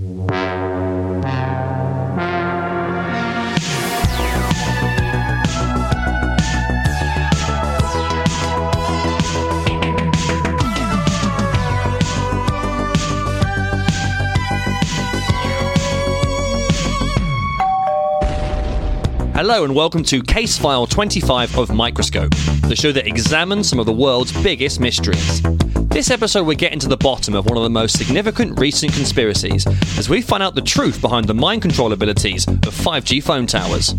Hello and welcome to Case File 25 of Microscope, the show that examines some of the world's biggest mysteries. This episode, we're getting to the bottom of one of the most significant recent conspiracies as we find out the truth behind the mind control abilities of 5G phone towers.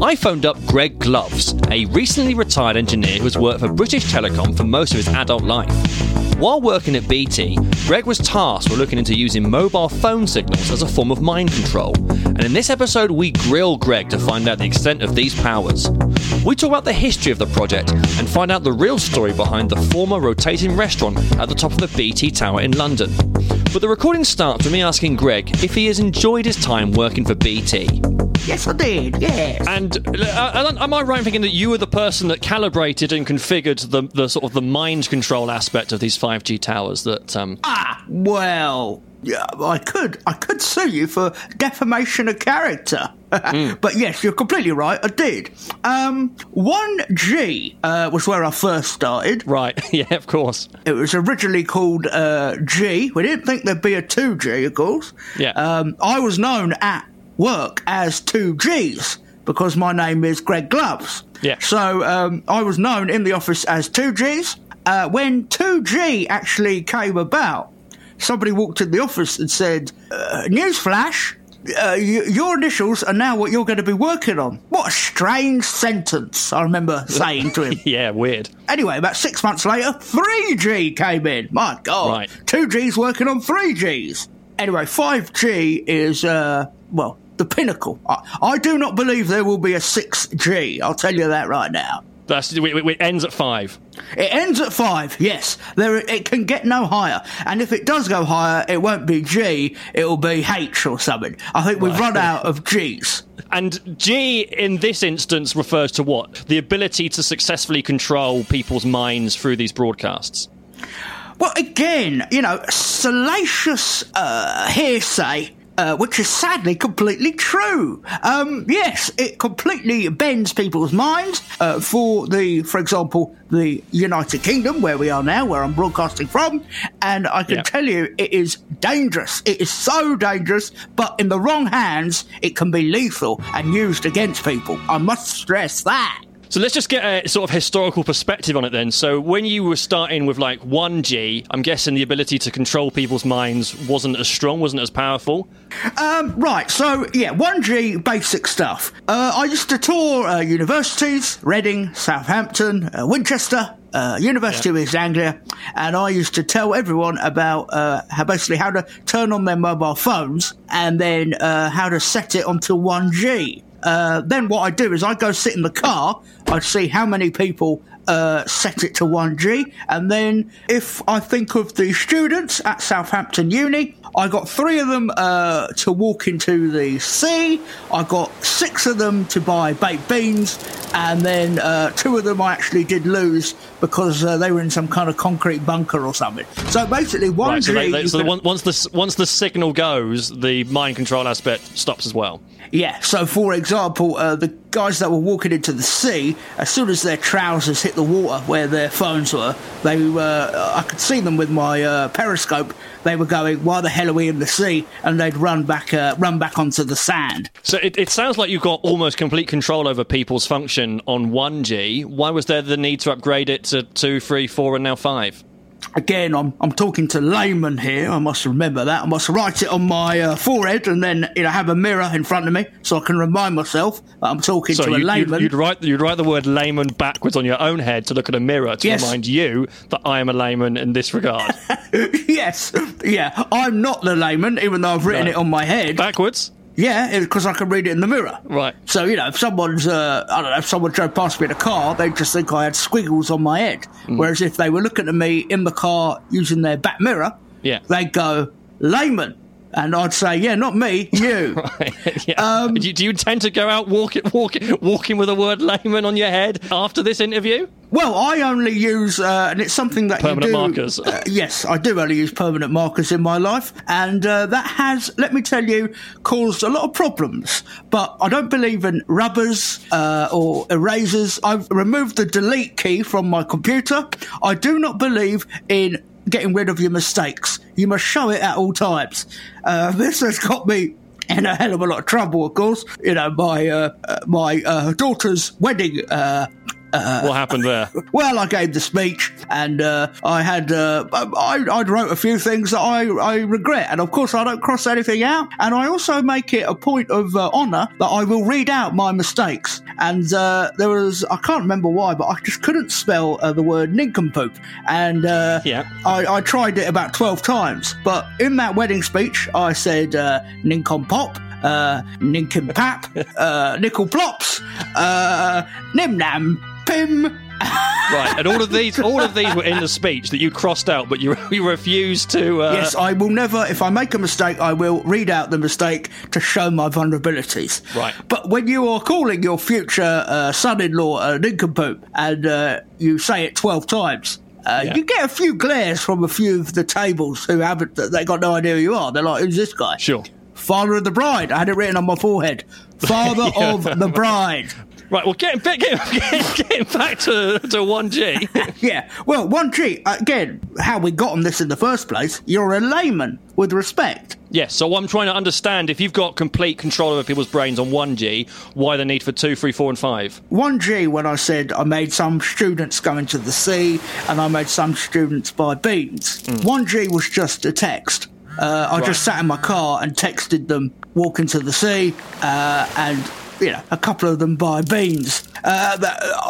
I phoned up Greg Gloves, a recently retired engineer who has worked for British Telecom for most of his adult life. While working at BT, Greg was tasked with looking into using mobile phone signals as a form of mind control. And in this episode, we grill Greg to find out the extent of these powers. We talk about the history of the project and find out the real story behind the former rotating restaurant at the top of the BT Tower in London. But the recording starts with me asking Greg if he has enjoyed his time working for BT. Yes, I did. Yes. And uh, am I right in thinking that you were the person that calibrated and configured the, the sort of the mind control aspect of these 5G towers? That um... ah, well, yeah, I could, I could sue you for defamation of character. Mm. but yes, you're completely right. I did. Um, one G uh, was where I first started. right, yeah, of course. It was originally called uh, G. We didn't think there'd be a two G, of course. Yeah. Um, I was known at work as two Gs because my name is Greg Gloves. Yeah. So um, I was known in the office as two Gs. Uh, when two G actually came about, somebody walked in the office and said, uh, "Newsflash." Uh, your initials are now what you're going to be working on. What a strange sentence, I remember saying to him. Yeah, weird. Anyway, about six months later, 3G came in. My God. Right. 2G's working on 3Gs. Anyway, 5G is, uh, well, the pinnacle. I, I do not believe there will be a 6G. I'll tell you that right now. That's it, it ends at five. It ends at five, yes. There, it can get no higher. And if it does go higher, it won't be G, it'll be H or something. I think we've run out of Gs. And G in this instance refers to what? The ability to successfully control people's minds through these broadcasts. Well, again, you know, salacious uh, hearsay. Uh, which is sadly completely true. Um, yes, it completely bends people's minds. Uh, for the, for example, the United Kingdom, where we are now, where I'm broadcasting from, and I can Yeah. tell you, it is dangerous. It is so dangerous, but in the wrong hands, it can be lethal and used against people. I must stress that. So let's just get a sort of historical perspective on it then. So when you were starting with like 1G, I'm guessing the ability to control people's minds wasn't as strong, wasn't as powerful. Um, right, so yeah, 1G basic stuff. Uh, I used to tour uh, universities, Reading, Southampton, uh, Winchester, uh, University of East Anglia, and I used to tell everyone about uh, how basically how to turn on their mobile phones and then uh, how to set it onto 1G. Uh, then what I do is I go sit in the car, I see how many people uh, set it to 1G, and then if I think of the students at Southampton Uni, I got three of them uh, to walk into the sea. I got six of them to buy baked beans, and then uh, two of them I actually did lose because uh, they were in some kind of concrete bunker or something. So basically, one Right, so, they, they, so can- once the once the signal goes, the mind control aspect stops as well. Yeah, so for example, uh, the guys that were walking into the sea, as soon as their trousers hit the water where their phones were, they uh, I could see them with my uh, periscope. They were going, "Why the hell are we in the sea?" And they'd run back, uh, run back onto the sand. So it, it sounds like you've got almost complete control over people's function on 1G. Why was there the need to upgrade it to 2, 3, 4, and now 5? Again, I'm I'm talking to layman here. I must remember that. I must write it on my uh, forehead and then you know have a mirror in front of me so I can remind myself that I'm talking So to a you, layman. would you'd write you'd write the word layman backwards on your own head to look at a mirror to Yes. remind you that I am a layman in this regard. yes, yeah. I'm not the layman, even though I've written No. it on my head. backwards. Yeah, because I can read it in the mirror. Right. So, you know, if someone's, uh, I don't know, if someone drove past me in a car, they'd just think I had squiggles on my head. Mm. Whereas if they were looking at me in the car using their back mirror, Yeah. they'd go, layman. And I'd say, yeah, not me, you. yeah. Um, do, you- do you intend to go out walking, walking, walking with the word layman on your head after this interview? Well, I only use, uh, and it's something that Permanent you do. markers. Uh, yes, I do only use permanent markers in my life, and uh, that has, let me tell you, caused a lot of problems. But I don't believe in rubbers uh, or erasers. I've removed the delete key from my computer. I do not believe in getting rid of your mistakes. You must show it at all times. Uh, this has got me in a hell of a lot of trouble, of course. You know, my uh, uh, my uh, daughter's wedding. Uh, what happened there? well, I gave the speech, and uh, I had uh, I, I wrote a few things that I, I regret, and of course I don't cross anything out. And I also make it a point of uh, honour that I will read out my mistakes. And uh, there was I can't remember why, but I just couldn't spell uh, the word nincompoop, and uh, Yeah. I, I tried it about twelve times. But in that wedding speech, I said uh, nincompop. Uh, Ninkin Pap, uh, Nickel Plops, uh, Nim Nam, Pim, Right, and all of these, all of these were in the speech that you crossed out, but you you refused to. Uh, Yes, I will never, if I make a mistake, I will read out the mistake to show my vulnerabilities. Right. But when you are calling your future uh, son in law a nincompoop and uh, you say it 12 times, uh, Yeah. you get a few glares from a few of the tables who haven't, they got no idea who you are. They're like, who's this guy? Sure. Father of the bride. I had it written on my forehead. Father Yeah. of the bride. Right. Well, getting back, getting, getting, back to to one G. Yeah. Well, 1G, again, how we got on this in the first place, you're a layman with respect. Yes. So I'm trying to understand if you've got complete control over people's brains on one G, why the need for two, three, four, and five? 1G when I said I made some students go into the sea and I made some students buy beans. 1G was just a text. Uh, I just sat in my car and texted them walk into the sea uh, and, you know, a couple of them buy beans. Uh,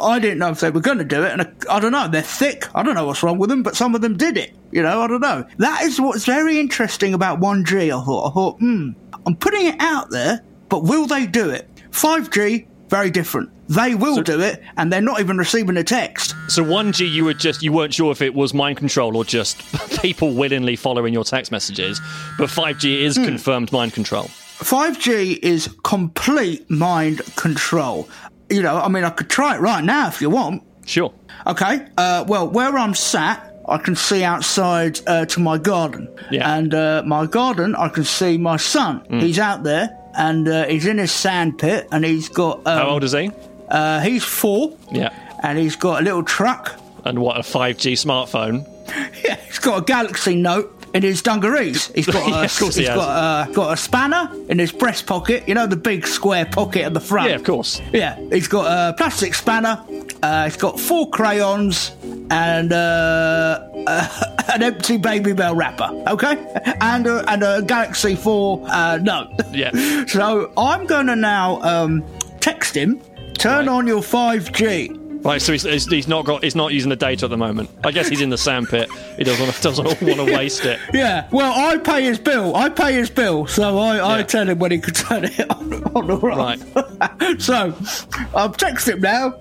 I didn't know if they were going to do it, and I I don't know. They're thick. I don't know what's wrong with them, but some of them did it. You know, I don't know. That is what's very interesting about 1G. I thought. I thought, hmm, I'm putting it out there, but will they do it? 5G, very different. They will do it, and they're not even receiving a text. So one G, you were just you weren't sure if it was mind control or just people willingly following your text messages, but five G is confirmed mind control. 5G is complete mind control. You know, I mean, I could try it right now if you want. Sure. Okay. Uh, well, where I'm sat, I can see outside uh, to my garden. Yeah. And uh, my garden, I can see my son. He's out there and uh, he's in his sand pit and he's got. Um, How old is he? Uh, he's four. Yeah. And he's got a little truck. And what a five G smartphone. Yeah, he's got a Galaxy Note in his dungarees. He's got Yeah, a, of course he he's has. got a, got a spanner in his breast pocket. You know the big square pocket at the front. Yeah, of course. Yeah, he's got a plastic spanner. Uh, he's got four crayons and uh, an empty Babybel wrapper. Okay, and a, and a Galaxy Four uh, Note. Yeah. So I'm going to now um, text him. Turn Right. on your 5G. Right, so he's, he's, not got he's not using the data at the moment. I guess he's in the sandpit. He doesn't doesn't want to waste it. Yeah, well, I pay his bill. I pay his bill, so I, I tell him when he can turn it on, on or off. so I've texted him now.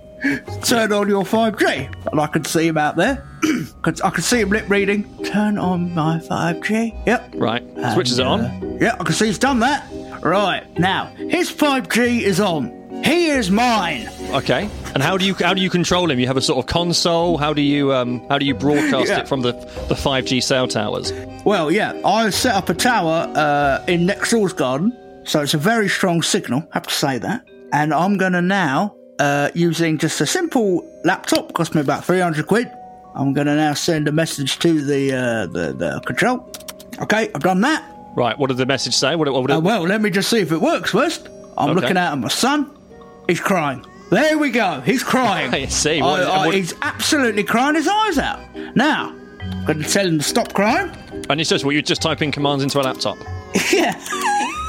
Turn on your 5G, and I can see him out there. I can see him lip reading. Turn on my 5G. Yep. Right, switches it on. uh, yeah, I can see he's done that. Right now, his 5G is on. He is mine. Okay, and how do you how do you control him? You have a sort of console. How do you um how do you broadcast Yeah. it from the the five G cell towers? Well, yeah, I set up a tower uh, in next door's garden, so it's a very strong signal. Have to say that. And I'm going to now, uh, using just a simple laptop, cost me about three hundred quid. I'm going to now send a message to the uh, the, the control. Okay, I've done that. Right, what did the message say? What, what would it, Uh, well, let me just see if it works first. I'm Okay. looking out at my son. He's crying. There we go. He's crying. I see. What- I- what- he's absolutely crying his eyes out. Now, I'm going to tell him to stop crying. And it's just what you just type in commands into a laptop. yeah.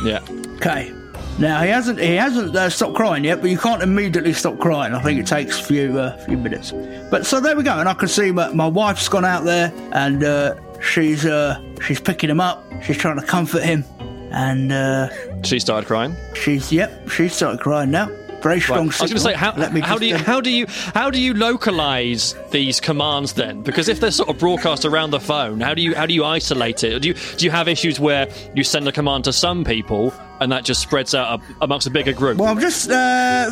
Yeah. Okay. Now he hasn't he hasn't uh, stopped crying yet, but you can't immediately stop crying. I think it takes a few uh, few minutes. But so there we go, and I can see my, my wife's gone out there, and uh, she's uh, she's picking him up. She's trying to comfort him, and uh, She started crying. she's yep, she started crying now. Very strong. I was going to say, how, Let me how do you um, how do you how do you localize these commands then? Because if they're sort of broadcast around the phone, how do you how do you isolate it? Do you do you have issues where you send a command to some people and that just spreads out amongst a bigger group? Well, I'm just uh,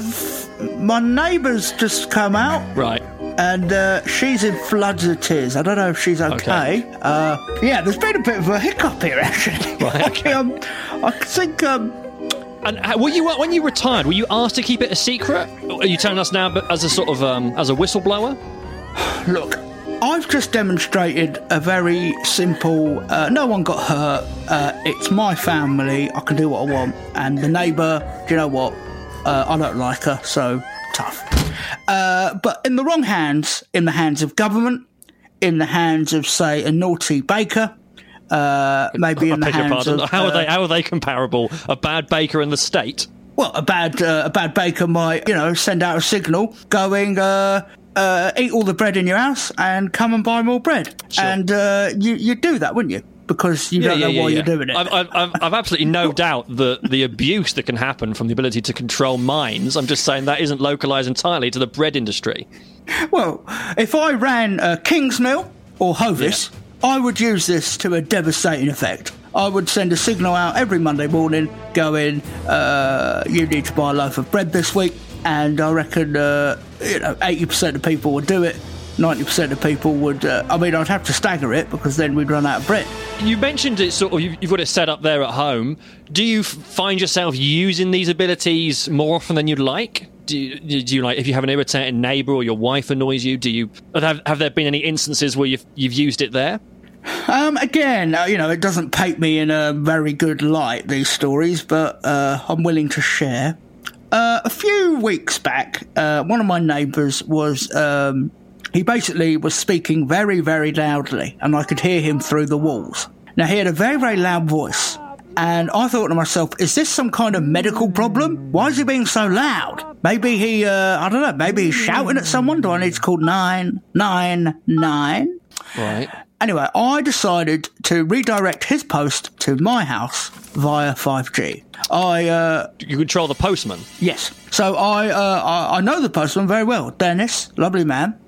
my neighbour's just come out. right. and uh, she's in floods of tears. I don't know if she's okay. Okay. Uh, yeah, there's been a bit of a hiccup here actually. Right, okay. um, I think um, And uh, were you when you retired? Were you asked to keep it a secret? Are you telling us now, but as a sort of um, as a whistleblower? look, I've just demonstrated a very simple. Uh, no one got hurt. Uh, it's my family. I can do what I want. And the neighbour, do you know what? Uh, I don't like her, so tough. Uh, but in the wrong hands, in the hands of government, in the hands of, say, a naughty baker, uh, maybe I in the beg your hands of how are uh, they how are they comparable? A bad baker in the state? well, a bad uh, a bad baker might, you know, send out a signal going, uh, uh, eat all the bread in your house and come and buy more bread. Sure. And uh, you you'd do that, wouldn't you? Because you don't know why you're doing it. I've, I've, I've, absolutely no doubt that the abuse that can happen from the ability to control minds. I'm just saying that isn't localized entirely to the bread industry. Well, if I ran uh, Kingsmill or Hovis, I would use this to a devastating effect. I would send a signal out every Monday morning going, uh, you need to buy a loaf of bread this week. And I reckon, uh, you know, 80% of people would do it. 90% of people would, uh, I mean, I'd have to stagger it because then we'd run out of bread. You mentioned it sort of. You've, got it set up there at home. Do you find yourself using these abilities more often than you'd like? Do you, do you like if you have an irritating neighbour or your wife annoys you? Do you have, have there been any instances where you've you've used it there? Um, again, uh, you know, it doesn't paint me in a very good light, these stories, but uh, I'm willing to share. Uh, a few weeks back, uh, one of my neighbours was, um, he basically was speaking very, very loudly, and I could hear him through the walls. Now, he had a very, very loud voice, and I thought to myself, is this some kind of medical problem? Why is he being so loud? Maybe he, uh, I don't know, maybe he's shouting at someone? Do I need to call 999? Right. Anyway, I decided to redirect his post to my house via 5G. I, uh, You control the postman. yes. So I, uh, I, I know the postman very well. Dennis, lovely man.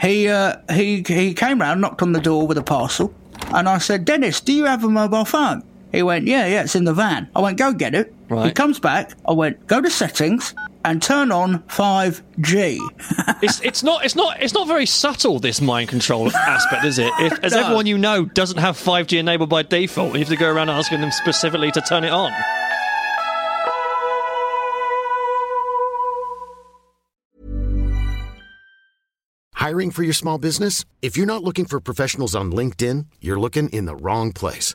He, uh, he, he came round, knocked on the door with a parcel, and I said, Dennis, do you have a mobile phone? He went, yeah, yeah, it's in the van. I went, go get it. He comes back. I went, go to settings and turn on 5G. It's it's not it's not it's not very subtle this mind control aspect, is it? If, as No. everyone you know doesn't have 5G enabled by default, you have to go around asking them specifically to turn it on. Hiring for your small business? If you're not looking for professionals on LinkedIn, you're looking in the wrong place.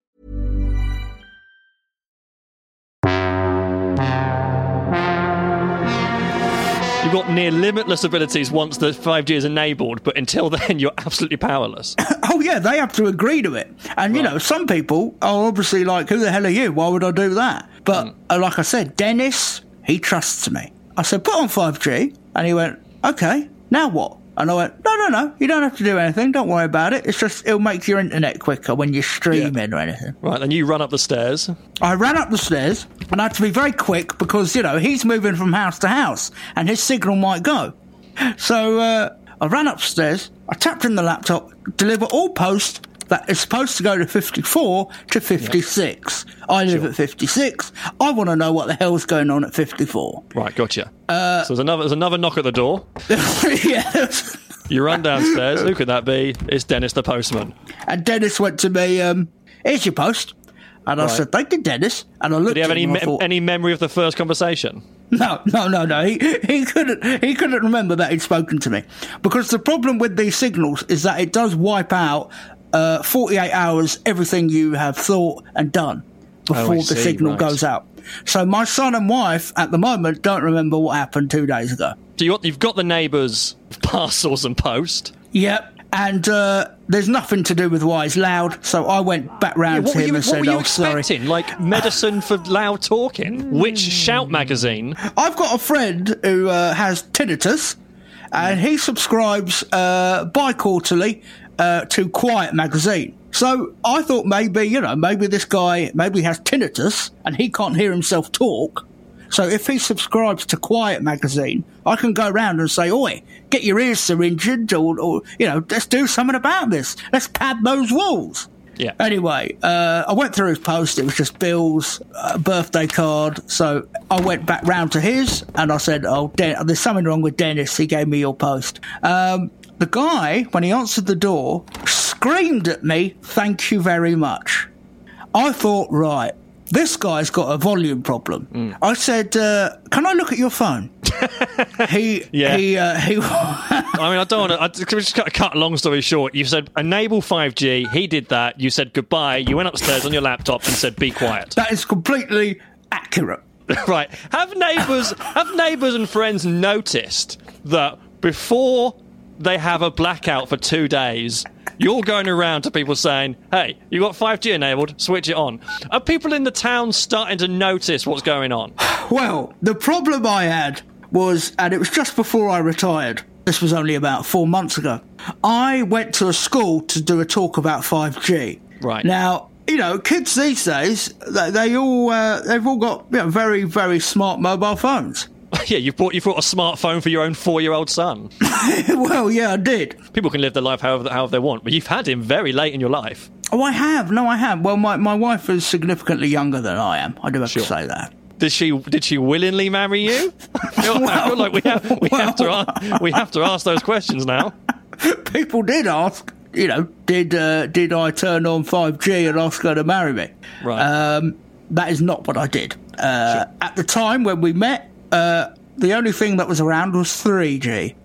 You've got near limitless abilities once the 5G is enabled, but until then you're absolutely powerless. Oh yeah, they have to agree to it. And you know, some people are obviously like, "Who the hell are you? Why would I do that?" But uh, like I said, Dennis, he trusts me. I said, "Put on 5G," and he went, "Okay, now what?" And I went, no, no, no, you don't have to do anything. Don't worry about it. It's just, it'll make your internet quicker when you're streaming or anything. Right, then you run up the stairs. I ran up the stairs and I had to be very quick because, you know, he's moving from house to house and his signal might go. So uh, I ran upstairs, I tapped in the laptop, deliver all post that is supposed to go to 54 to 56. I live at 56. I want to know what the hell's going on at 54. Right, gotcha. so there's another there's another knock at the door. yeah. You run downstairs. Who could that be? It's Dennis the postman. And Dennis went to me, um, here's your post. And I Right. said, thank you, Dennis. And I looked Did he have at any me- thought, any memory of the first conversation? No, no, no, no. He, he couldn't. He couldn't remember that he'd spoken to me because the problem with these signals is that it does wipe out uh, 48 hours everything you have thought and done before Oh, the see, signal right. goes out. So my son and wife at the moment don't remember what happened two days ago. So you, you've got the neighbours' parcels and post. Yep. And uh, there's nothing to do with why he's loud, so I went back round what to him you, and what said, "Oh, sorry." expecting? Like medicine for loud talking? Which Shout magazine? I've got a friend who uh, has tinnitus, and he subscribes uh, bi-quarterly uh, to Quiet magazine. So I thought maybe, you know, maybe this guy maybe he has tinnitus and he can't hear himself talk. So if he subscribes to Quiet magazine, I can go around and say, "Oi, get your ears syringed, or, or you know, let's do something about this. Let's pad those walls." Yeah. Anyway, uh, I went through his post. It was just Bill's uh, birthday card. So I went back round to his and I said, Oh, Den- there's something wrong with Dennis. He gave me your post. Um, the guy, when he answered the door, screamed at me, Thank you very much. I thought, right, this guy's got a volume problem. I said, uh, Can I look at your phone? he, Yeah. he, uh, he, I mean, I don't want to. Just cut, cut a long story short? You said enable 5G. He did that. You said goodbye. You went upstairs on your laptop and said be quiet. that is completely accurate. right. Have neighbours have neighbours and friends noticed that before they have a blackout for two days, you're going around to people saying, "Hey, you got 5G enabled? Switch it on." Are people in the town starting to notice what's going on? Well, the problem I had was, and it was just before I retired. This was only about four months ago. I went to a school to do a talk about 5G. Right. Now, you know, kids these days, they, they all, uh, they've all got you know, very, very smart mobile phones. yeah, you bought you bought a smartphone for your own four-year-old son. well, yeah, I did. People can live their life however however they want, but you've had him very late in your life. Oh, I have. No, I have. Well, my, my wife is significantly younger than I am. I do have Sure. to say that. Did she did she willingly marry you? I feel, I feel like we have we have to ask, we have to ask those questions now. People did ask, you know, did uh, did I turn on 5G and ask her to marry me? Right. Um, that is not what I did. Uh, At the time when we met, uh, the only thing that was around was 3G.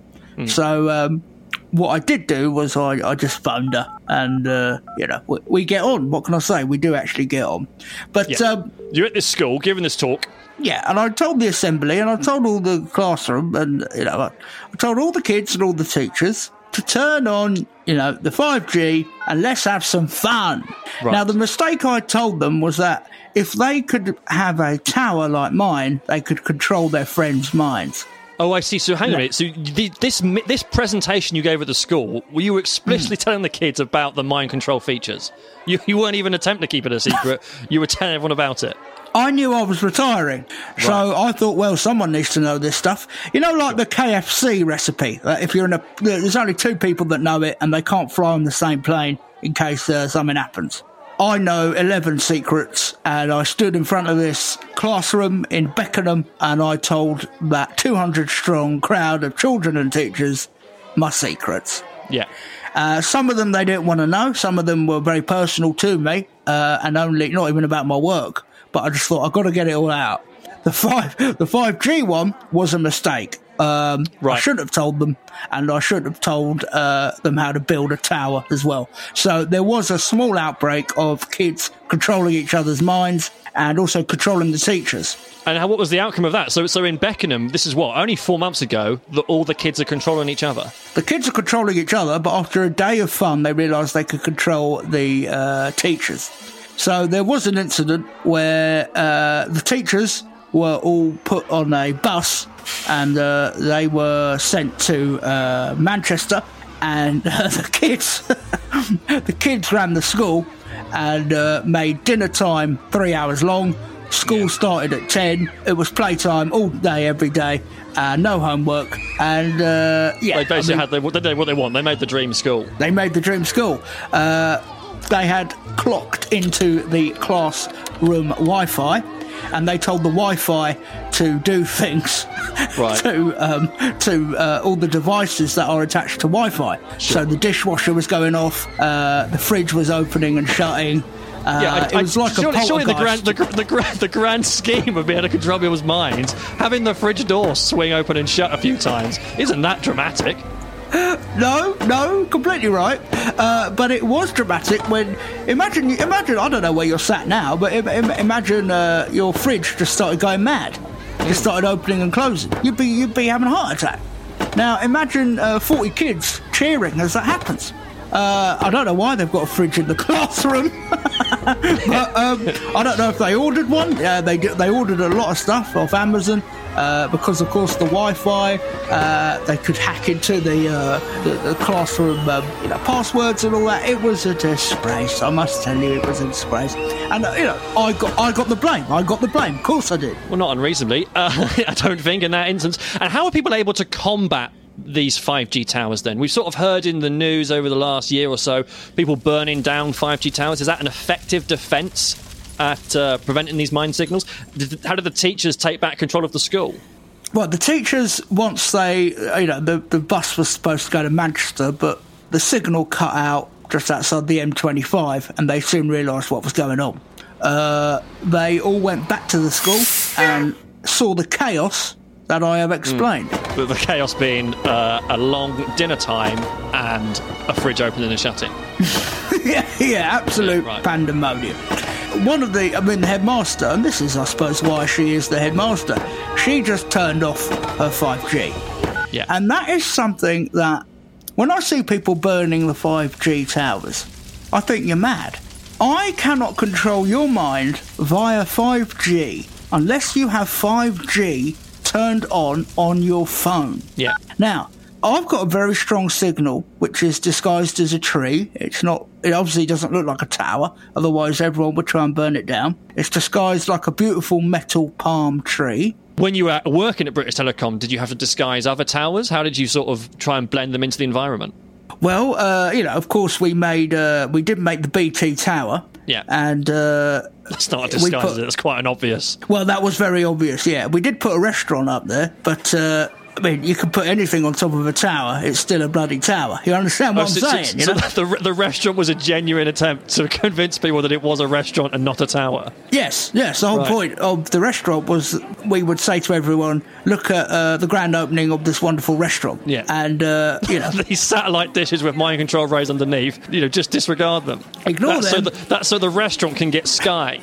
So um, what I did do was I, I just phoned her, and uh, you know we, we get on. What can I say? We do actually get on. But Yeah. um, You're at this school giving this talk. yeah, and I told the assembly and I told all the classroom and, you know, I, I told all the kids and all the teachers to turn on, you know, the 5G and let's have some fun. Right. Now, the mistake I told them was that if they could have a tower like mine, they could control their friends' minds. Oh, I see. So hang on a minute. So the, this this presentation you gave at the school, were you explicitly telling the kids about the mind control features? You you weren't even attempting to keep it a secret. you were telling everyone about it. I knew I was retiring, so I thought, well, someone needs to know this stuff. You know, like the KFC recipe. That if you're in a, there's only two people that know it, and they can't fly on the same plane in case uh, something happens. I know 11 secrets, and I stood in front of this classroom in Beckenham, and I told that 200 strong crowd of children and teachers my secrets. Yeah. Uh, some of them they didn't want to know. Some of them were very personal to me, uh, and only not even about my work. But I just thought I've got to get it all out. The five, the five G one was a mistake. Um, I shouldn't have told them, and I should have told uh, them how to build a tower as well. So there was a small outbreak of kids controlling each other's minds and also controlling the teachers. And how, what was the outcome of that? So so in Beckenham, this is what only four months ago that all the kids are controlling each other. The kids are controlling each other, but after a day of fun, they realised they could control the uh, teachers. So there was an incident where uh, the teachers were all put on a bus and uh, they were sent to uh, Manchester. And uh, the kids, the kids ran the school and uh, made dinner time three hours long. School started at ten. It was playtime all day, every day. Uh, no homework, and uh, yeah, They basically I mean, had they, what they what they want. They made the dream school. they made the dream school. Uh, they had clocked into the classroom Wi-Fi, and they told the Wi-Fi to do things Right. to um, to uh, all the devices that are attached to Wi-Fi. So the dishwasher was going off, uh, the fridge was opening and shutting. Uh, Yeah, I, it was I, like surely, a surely the grand, the, the, grand, the grand scheme of being able to control people's minds, having the fridge door swing open and shut a few times, isn't that dramatic? No, no, completely right. Uh, but it was dramatic when imagine imagine I don't know where you're sat now, but im- im- imagine uh, your fridge just started going mad, just started opening and closing. You'd be you'd be having a heart attack. Now imagine uh, 40 kids cheering as that happens. Uh, I don't know why they've got a fridge in the classroom. but, um, I don't know if they ordered one. Uh, they they ordered a lot of stuff off Amazon uh, because, of course, the Wi-Fi. Uh, they could hack into the uh, the, the classroom um, you know, passwords and all that. It was a disgrace. I must tell you, it was a disgrace. And uh, you know, I got I got the blame. I got the blame. Of course, I did. Well, not unreasonably, uh, I don't think, in that instance. And how are people able to combat these 5G towers then? We've sort of heard in the news over the last year or so people burning down 5G towers. Is that an effective defence at uh, preventing these mind signals? Did, how did the teachers take back control of the school? Well, the teachers, once they, you know, the, the bus was supposed to go to Manchester, but the signal cut out just outside the M25, and they soon realised what was going on. Uh, they all went back to the school and saw the chaos that I have explained. The, the chaos being uh, a long dinner time and a fridge opening and shutting. yeah, yeah, absolute Yeah, right. pandemonium. One of the, I mean, the headmaster, and this is, I suppose, why she is the headmaster, she just turned off her 5G. Yeah. And that is something that, when I see people burning the 5G towers, I think you're mad. I cannot control your mind via 5G unless you have 5G turned on on your phone. yeah. Now, I've got a very strong signal, which is disguised as a tree. It's not, it obviously doesn't look like a tower, otherwise, everyone would try and burn it down. It's disguised like a beautiful metal palm tree. When you were working at British Telecom, did you have to disguise other towers? How did you sort of try and blend them into the environment? Well, uh, you know, of course, we made, uh, we did make the BT tower. Yeah. And, uh, That's not a disguise, put- it? That's quite an obvious. well, that was very obvious, yeah. We did put a restaurant up there, but, uh, I mean, you can put anything on top of a tower, it's still a bloody tower. You understand what Oh, I'm so, so- saying? you so know? the, the restaurant was a genuine attempt to convince people that it was a restaurant and not a tower. Yes, yes. The whole Right. point of the restaurant was we would say to everyone, "Look at uh, the grand opening of this wonderful restaurant." Yeah. and uh, you know, These satellite dishes with mind control rays underneath, you know, just disregard them. Ignore that's So them. the, that's so the restaurant can get Sky.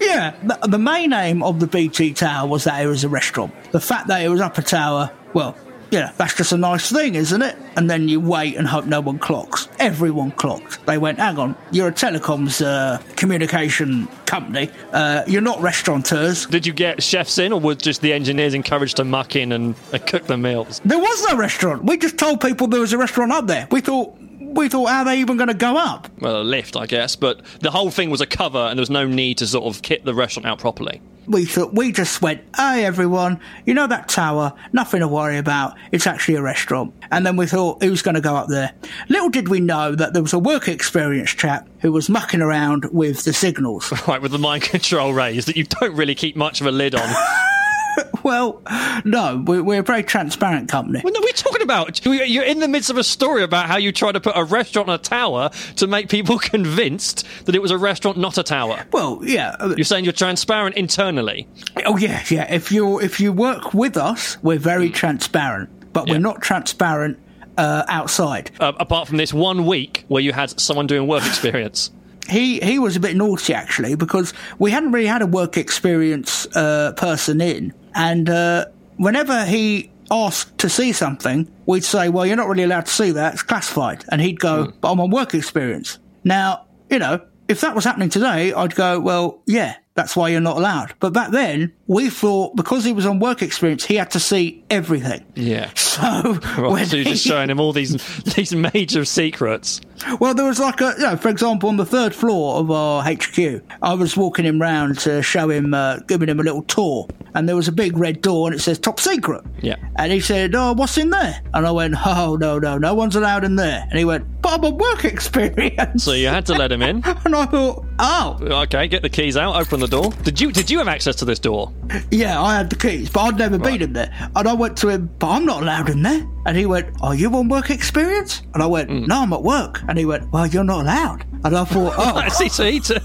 Yeah. The, the main aim of the BT Tower was that it was a restaurant. The fact that it was up a tower, well. Yeah, that's just a nice thing, isn't it? And then you wait and hope no one clocks. Everyone clocked. They went, hang on, you're a telecoms uh, communication company. Uh, you're not restaurateurs. Did you get chefs in, or were just the engineers encouraged to muck in and, and cook the meals? There was no restaurant. We just told people there was a restaurant up there. We thought, we thought, how are they even going to go up? Well, a lift, I guess, but the whole thing was a cover, and there was no need to sort of kit the restaurant out properly. we thought we just went, hey everyone, you know that tower, nothing to worry about. It's actually a restaurant. And then we thought, who's going to go up there? Little did we know that there was a work experience chap who was mucking around with the signals. Right, with the mind control rays that you don't really keep much of a lid on. well, no, we're, we're a very transparent company. Well, no, we're talking about you're in the midst of a story about how you tried to put a restaurant on a tower to make people convinced that it was a restaurant, not a tower. Well, yeah. uh, You're saying you're transparent internally. Oh yeah, yeah. If you if you work with us, we're very transparent, but Yeah. we're not transparent uh, outside. Uh, apart from this one week where you had someone doing work experience. he he was a bit naughty actually because we hadn't really had a work experience uh, person in, and uh, whenever he asked to see something, we'd say, "Well, you're not really allowed to see that; it's classified," and he'd go, "But I'm on work experience." Now, you know, if that was happening today, I'd go, "Well, yeah, that's why you're not allowed." But back then, we thought because he was on work experience, he had to see everything. Yeah. So, right, so you're just showing him all these these major secrets. well, there was like a, you know, for example, on the third floor of our HQ, I was walking him round to show him, uh, giving him a little tour, and there was a big red door and it says top secret. Yeah. And he said, "Oh, what's in there?" And I went, "Oh, no, no, no one's allowed in there." And he went, "But I'm on work experience." So you had to let him in. and I thought, "Oh, Okay, get the keys out, open the door. Did you did you have access to this door? Yeah, I had the keys, but I'd never been in there." And I went to him, "But I'm not allowed in there." And he went, "Are you on work experience?" And I went, hmm. "No, I'm at work." And he went, "Well, you're not allowed." And I thought, "Oh." I see. So he took,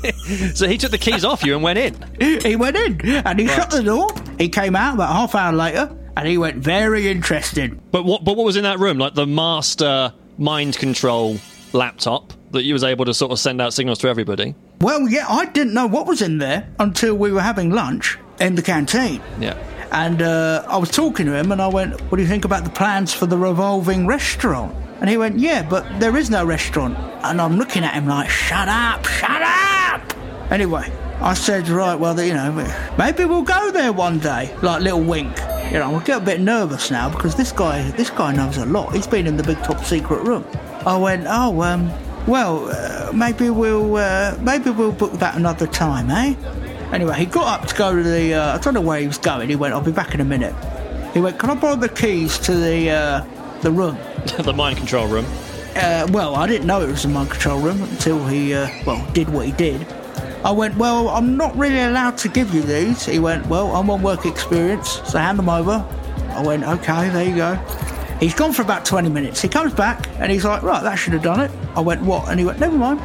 so he took the keys off you and went in. he went in and he shut the door. He came out about half an hour later and he went very interested. But what but what was in that room? Like the master mind control laptop that you was able to sort of send out signals to everybody. Well, yeah, I didn't know what was in there until we were having lunch in the canteen. Yeah. And uh, I was talking to him and I went, What do you think about the plans for the revolving restaurant? And he went, Yeah, but there is no restaurant. And I'm looking at him like, Shut up, shut up! Anyway, I said, Right, well, you know, maybe we'll go there one day. Like, little wink. You know, I get a bit nervous now because this guy, this guy knows a lot. He's been in the big top secret room. I went, Oh, um, well, uh, maybe we'll, uh, maybe we'll book that another time, eh? Anyway, he got up to go to the. Uh, I don't know where he was going. He went, "I'll be back in a minute." He went, "Can I borrow the keys to the uh, the room?" the mind control room. Uh, well, I didn't know it was a mind control room until he, uh, well, did what he did. I went, "Well, I'm not really allowed to give you these." He went, "Well, I'm on work experience, so hand them over." I went, "Okay, there you go." He's gone for about 20 minutes. He comes back and he's like, "Right, that should have done it." I went, "What?" And he went, "Never mind."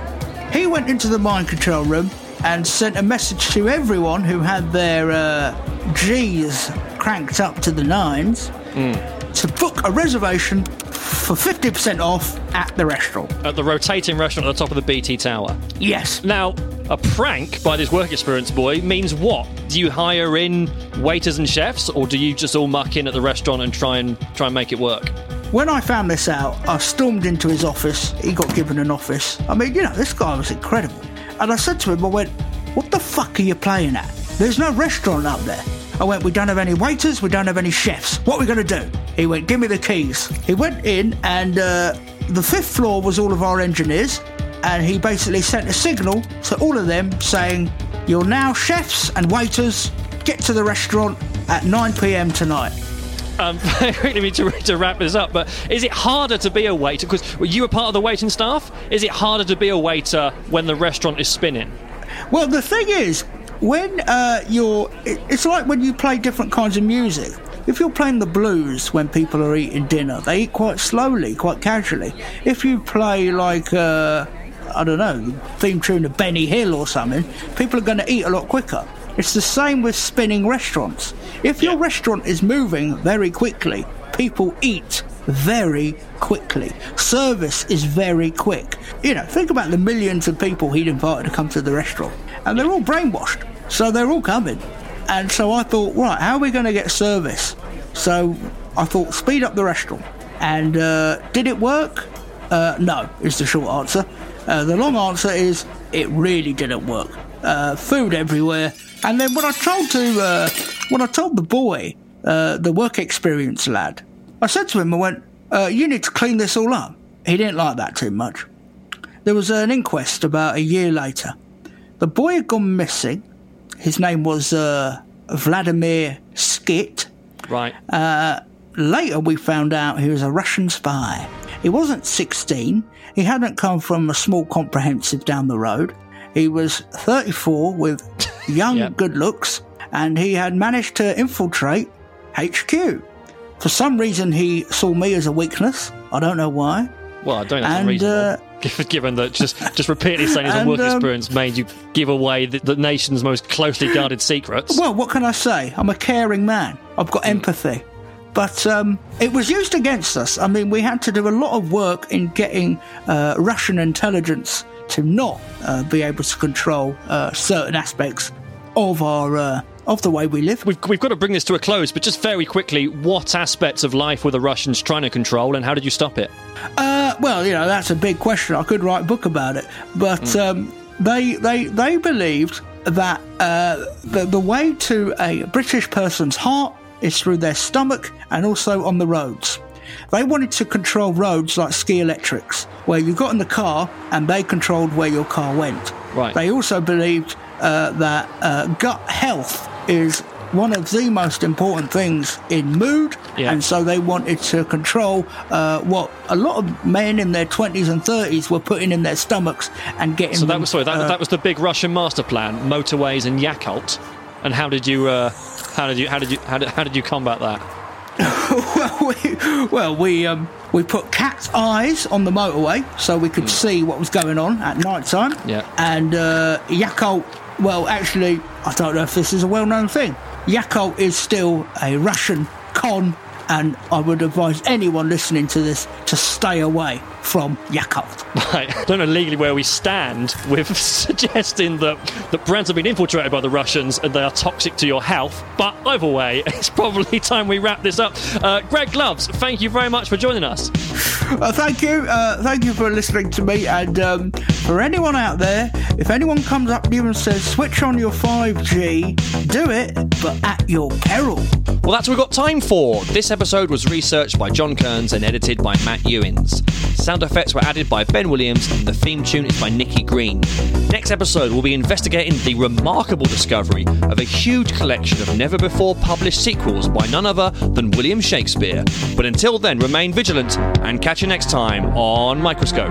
He went into the mind control room and sent a message to everyone who had their uh, G's cranked up to the nines to book a reservation for 50% off at the restaurant. At the rotating restaurant at the top of the BT Tower. Yes. Now, a prank by this work experience boy means what? Do you hire in waiters and chefs, or do you just all muck in at the restaurant and try and try and make it work? When I found this out, I stormed into his office. He got given an office. I mean, you know, this guy was incredible. And I said to him, I went, What the fuck are you playing at? There's no restaurant up there. I went, We don't have any waiters, we don't have any chefs. What are we going to do? He went, Give me the keys. He went in, and uh, the fifth floor was all of our engineers. And he basically sent a signal to all of them saying, You're now chefs and waiters. Get to the restaurant at 9 pm tonight. Um, really need to, to wrap this up, but is it harder to be a waiter? Because you were part of the waiting staff. Is it harder to be a waiter when the restaurant is spinning? Well, the thing is, when uh, you're, it's like when you play different kinds of music. If you're playing the blues when people are eating dinner, they eat quite slowly, quite casually. If you play like, uh, I don't know, theme tune of Benny Hill or something, people are going to eat a lot quicker. It's the same with spinning restaurants. If your restaurant is moving very quickly, people eat very quickly. Service is very quick. You know, think about the millions of people he'd invited to come to the restaurant, and they're all brainwashed, so they're all coming. And so I thought, right, how are we going to get service? So I thought, speed up the restaurant. And uh, did it work? Uh, no, is the short answer. Uh, the long answer is it really didn't work. Uh, food everywhere. And then when I told to uh, when I told the boy, uh, the work experience lad, I said to him, I went, uh, "You need to clean this all up." He didn't like that too much. There was an inquest about a year later. The boy had gone missing. His name was uh, Vladimir Skit. Right. Later, we found out he was a Russian spy. He wasn't 16. He hadn't come from a small comprehensive down the road. He was 34 with young, Yep. good looks, and he had managed to infiltrate HQ. For some reason, he saw me as a weakness. I don't know why. well, I don't know. and, reasonable. Given- Given that just just repeatedly saying his work um, experience made you give away the, the nation's most closely guarded secrets. Well, what can I say? I'm a caring man. I've got empathy. But um, it was used against us. I mean, we had to do a lot of work in getting uh, Russian intelligence to not uh, be able to control uh, certain aspects of our uh, of the way we live. We've, we've got to bring this to a close, but just very quickly, what aspects of life were the Russians trying to control, and how did you stop it? Uh, well, you know, that's a big question. I could write a book about it, but um, they they they believed that uh, the, the way to a British person's heart is through their stomach and also on the roads. They wanted to control roads like ski electrics, where you got in the car and they controlled where your car went. Right. They also believed uh, that uh, gut health is one of the most important things in mood, Yeah. and so they wanted to control uh, what a lot of men in their 20s and 30s were putting in their stomachs and getting So that them, was sorry. That, uh, that was the big Russian master plan: motorways and Yakult. And how did you? Uh, how did you? How did you? How did, how did you combat that? Well, we, well, we um, we put cat's eyes on the motorway so we could see what was going on at night time. Yeah. And uh, Yakult, well, actually, I don't know if this is a well-known thing. Yakult is still a Russian con, and I would advise anyone listening to this to stay away from Yakult. Right. I don't know legally where we stand with suggesting that that brands have been infiltrated by the Russians and they are toxic to your health. But either way, it's probably time we wrap this up. Uh, Greg Gloves, thank you very much for joining us. Uh, thank you, uh, thank you for listening to me. And um, for anyone out there, if anyone comes up to you and says switch on your 5G, do it, but at your peril. Well, that's what we've got time for. This episode was researched by John Kearns and edited by Matt Ewins. Sound effects were added by Ben Williams, and the theme tune is by Nikki Green. Next episode, we'll be investigating the remarkable discovery of a huge collection of never before published sequels by none other than William Shakespeare. But until then, remain vigilant and catch you next time on Microscope.